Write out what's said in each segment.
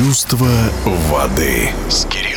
Чувство воды с Кириллом.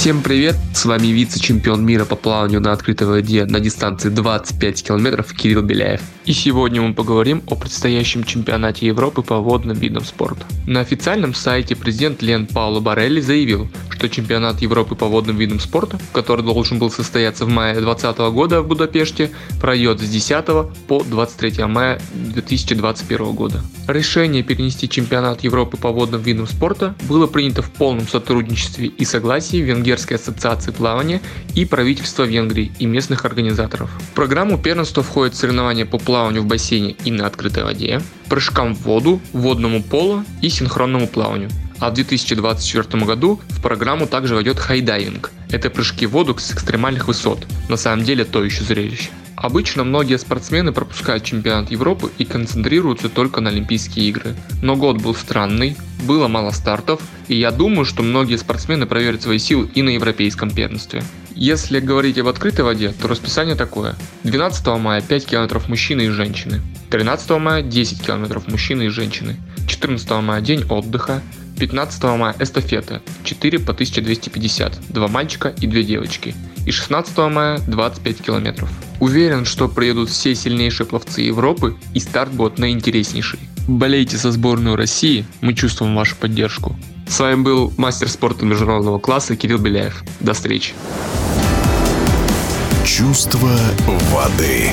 Всем привет, с вами вице-чемпион мира по плаванию на открытой воде на дистанции 25 километров Кирилл Беляев. И сегодня мы поговорим о предстоящем чемпионате Европы по водным видам спорта. На официальном сайте президент Лен Пауло Барелли заявил, что чемпионат Европы по водным видам спорта, который должен был состояться в мае 2020 года в Будапеште, пройдет с 10 по 23 мая 2021 года. Решение перенести чемпионат Европы по водным видам спорта было принято в полном сотрудничестве и согласии Венгерской ассоциации плавания и правительства Венгрии и местных организаторов. В программу первенства входят соревнования по плаванию в бассейне и на открытой воде, прыжкам в воду, водному полу и синхронному плаванию. А в 2024 году в программу также войдет хай-дайвинг. Это прыжки в воду с экстремальных высот. На самом деле то еще зрелище. Обычно многие спортсмены пропускают чемпионат Европы и концентрируются только на Олимпийские игры. Но год был странный, было мало стартов, и я думаю, что многие спортсмены проверят свои силы и на европейском первенстве. Если говорить об открытой воде, то расписание такое. 12 мая 5 км мужчины и женщины. 13 мая 10 км мужчины и женщины. 14 мая день отдыха. 15 мая эстафета 4 по 1250, два мальчика и две девочки. И 16 мая 25 километров. Уверен, что приедут все сильнейшие пловцы Европы и старт будет наинтереснейший. Болейте со сборной России, мы чувствуем вашу поддержку. С вами был мастер спорта международного класса Кирилл Беляев. До встречи. Чувство воды.